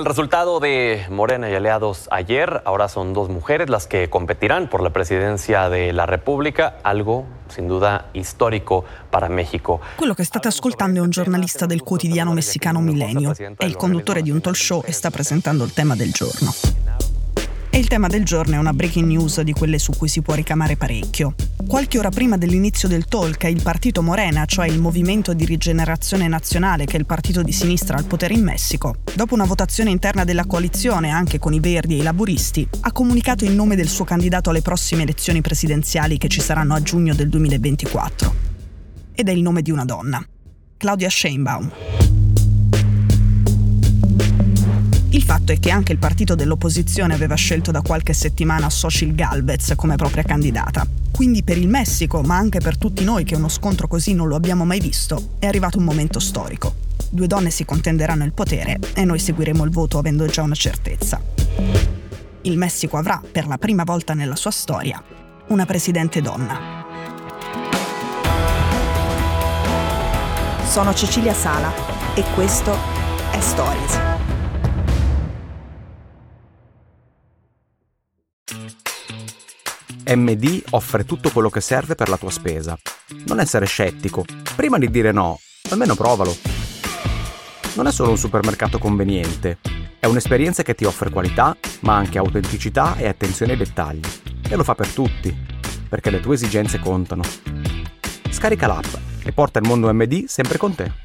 el resultado de Morena y aliados ayer, ahora son dos mujeres las que competirán por la presidencia de la Repubblica, algo sin duda storico para México. Quello che state ascoltando è un giornalista del quotidiano messicano Milenio, è il conduttore di un talk show e sta presentando il tema del giorno. E il tema del giorno è una breaking news di quelle su cui si può ricamare parecchio. Qualche ora prima dell'inizio del talk, il partito Morena, cioè il Movimento di Rigenerazione Nazionale, che è il partito di sinistra al potere in Messico, dopo una votazione interna della coalizione, anche con i Verdi e i Laburisti, ha comunicato il nome del suo candidato alle prossime elezioni presidenziali che ci saranno a giugno del 2024. Ed è il nome di una donna, Claudia Sheinbaum. Fatto è che anche il partito dell'opposizione aveva scelto da qualche settimana Xochitl Galvez come propria candidata. Quindi per il Messico, ma anche per tutti noi che uno scontro così non lo abbiamo mai visto, è arrivato un momento storico. Due donne si contenderanno il potere e noi seguiremo il voto avendo già una certezza. Il Messico avrà, per la prima volta nella sua storia, una presidente donna. Sono Cecilia Sala e questo è Stories. MD offre tutto quello che serve per la tua spesa. Non essere scettico. Prima di dire no, almeno provalo. Non è solo un supermercato conveniente, è un'esperienza che ti offre qualità, ma anche autenticità e attenzione ai dettagli. E lo fa per tutti, perché le tue esigenze contano. Scarica l'app e porta il mondo MD sempre con te.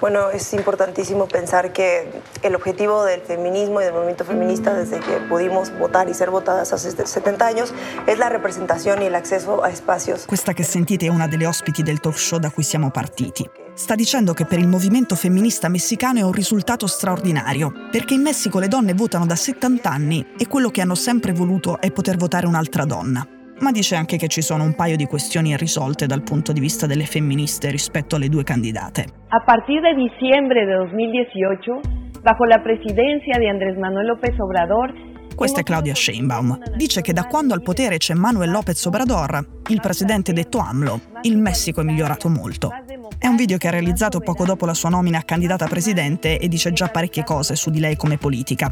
Bueno, es importantísimo pensar que el objetivo del feminismo y del movimiento feminista desde que pudimos votar y ser votadas hace 70 años es la representación y el acceso a espacios. Questa che sentite è una delle ospiti del talk show da cui siamo partiti. Sta dicendo che per il movimento femminista messicano è un risultato straordinario, perché in Messico le donne votano da 70 anni e quello che hanno sempre voluto è poter votare un'altra donna ma dice anche che ci sono un paio di questioni irrisolte dal punto di vista delle femministe rispetto alle due candidate. A partir de diciembre de 2018, bajo la presidencia di Andrés Manuel López Obrador, questa è Claudia Sheinbaum. Dice che da quando al potere c'è Manuel López Obrador, il presidente detto AMLO, il Messico è migliorato molto. È un video che ha realizzato poco dopo la sua nomina a candidata a presidente e dice già parecchie cose su di lei come politica.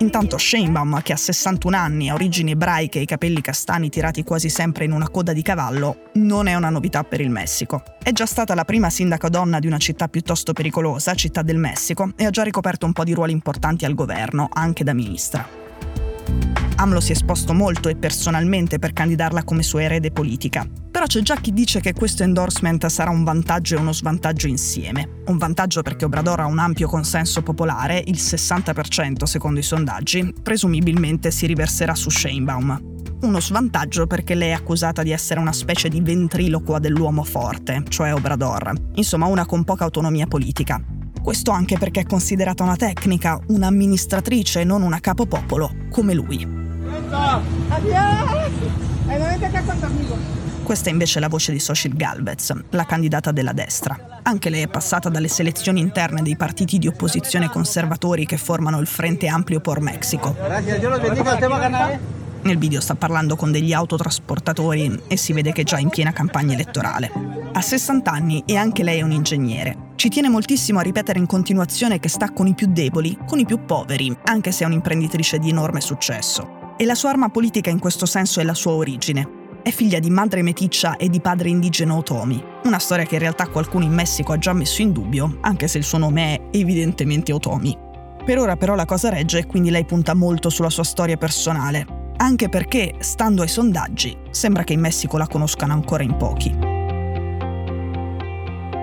Intanto Sheinbaum, che ha 61 anni, ha origini ebraiche e i capelli castani tirati quasi sempre in una coda di cavallo, non è una novità per il Messico. È già stata la prima sindaca donna di una città piuttosto pericolosa, Città del Messico, e ha già ricoperto un po' di ruoli importanti al governo, anche da ministra. AMLO si è esposto molto e personalmente per candidarla come sua erede politica. Però c'è già chi dice che questo endorsement sarà un vantaggio e uno svantaggio insieme. Un vantaggio perché Obrador ha un ampio consenso popolare, il 60% secondo i sondaggi, presumibilmente si riverserà su Sheinbaum. Uno svantaggio perché lei è accusata di essere una specie di ventriloquo dell'uomo forte, cioè Obrador. Insomma, una con poca autonomia politica. Questo anche perché è considerata una tecnica, un'amministratrice e non una capopopolo, come lui. Questa è invece la voce di Xochitl Galvez, la candidata della destra. Anche lei è passata dalle selezioni interne dei partiti di opposizione conservatori che formano il Frente Amplio por Mexico. Nel video sta parlando con degli autotrasportatori e si vede che è già in piena campagna elettorale. Ha 60 anni e anche lei è un ingegnere. Ci tiene moltissimo a ripetere in continuazione che sta con i più deboli, con i più poveri, anche se è un'imprenditrice di enorme successo e la sua arma politica in questo senso è la sua origine. È figlia di madre meticcia e di padre indigeno Otomi, una storia che in realtà qualcuno in Messico ha già messo in dubbio, anche se il suo nome è evidentemente Otomi. Per ora però la cosa regge e quindi lei punta molto sulla sua storia personale, anche perché, stando ai sondaggi, sembra che in Messico la conoscano ancora in pochi.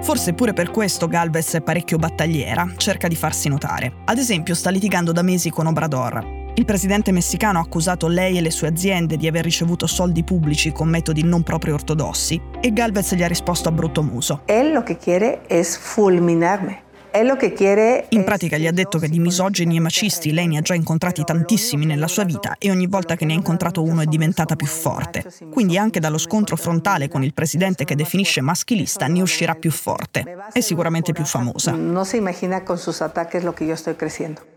Forse pure per questo Galvez è parecchio battagliera, cerca di farsi notare. Ad esempio sta litigando da mesi con Obrador, il presidente messicano ha accusato lei e le sue aziende di aver ricevuto soldi pubblici con metodi non proprio ortodossi e Galvez gli ha risposto a brutto muso. Él lo que quiere es fulminarme. In pratica gli ha detto che di misogini e macisti lei ne ha già incontrati tantissimi nella sua vita e ogni volta che ne ha incontrato uno è diventata più forte. Quindi anche dallo scontro frontale con il presidente che definisce maschilista ne uscirà più forte e sicuramente più famosa. Non si immagina con sus ataques lo che io sto crescendo.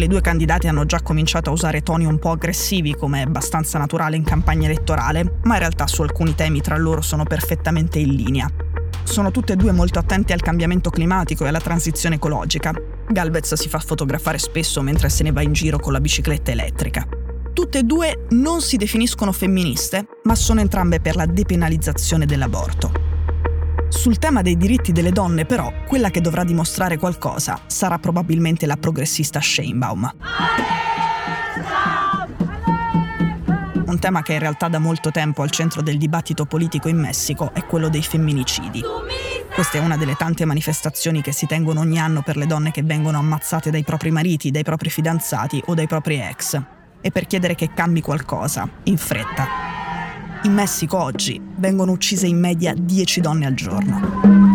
Le due candidate hanno già cominciato a usare toni un po' aggressivi, come è abbastanza naturale in campagna elettorale, ma in realtà su alcuni temi tra loro sono perfettamente in linea. Sono tutte e due molto attente al cambiamento climatico e alla transizione ecologica. Galvez si fa fotografare spesso mentre se ne va in giro con la bicicletta elettrica. Tutte e due non si definiscono femministe, ma sono entrambe per la depenalizzazione dell'aborto. Sul tema dei diritti delle donne, però, quella che dovrà dimostrare qualcosa sarà probabilmente la progressista Sheinbaum. Un tema che in realtà da molto tempo al centro del dibattito politico in Messico è quello dei femminicidi. Questa è una delle tante manifestazioni che si tengono ogni anno per le donne che vengono ammazzate dai propri mariti, dai propri fidanzati o dai propri ex. E per chiedere che cambi qualcosa, in fretta. In Messico oggi vengono uccise in media 10 donne al giorno.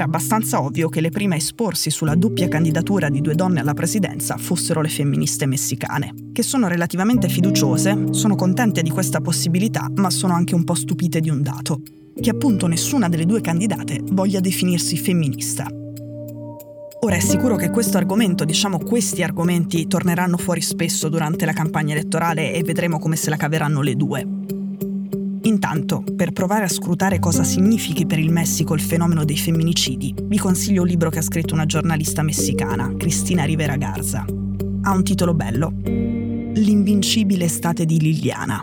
era abbastanza ovvio che le prime a esporsi sulla doppia candidatura di due donne alla presidenza fossero le femministe messicane, che sono relativamente fiduciose, sono contente di questa possibilità, ma sono anche un po' stupite di un dato, che appunto nessuna delle due candidate voglia definirsi femminista. Ora è sicuro che questo argomento, diciamo questi argomenti, torneranno fuori spesso durante la campagna elettorale e vedremo come se la caveranno le due. Intanto, per provare a scrutare cosa significhi per il Messico il fenomeno dei femminicidi, vi consiglio un libro che ha scritto una giornalista messicana, Cristina Rivera Garza. Ha un titolo bello, L'invincibile estate di Liliana.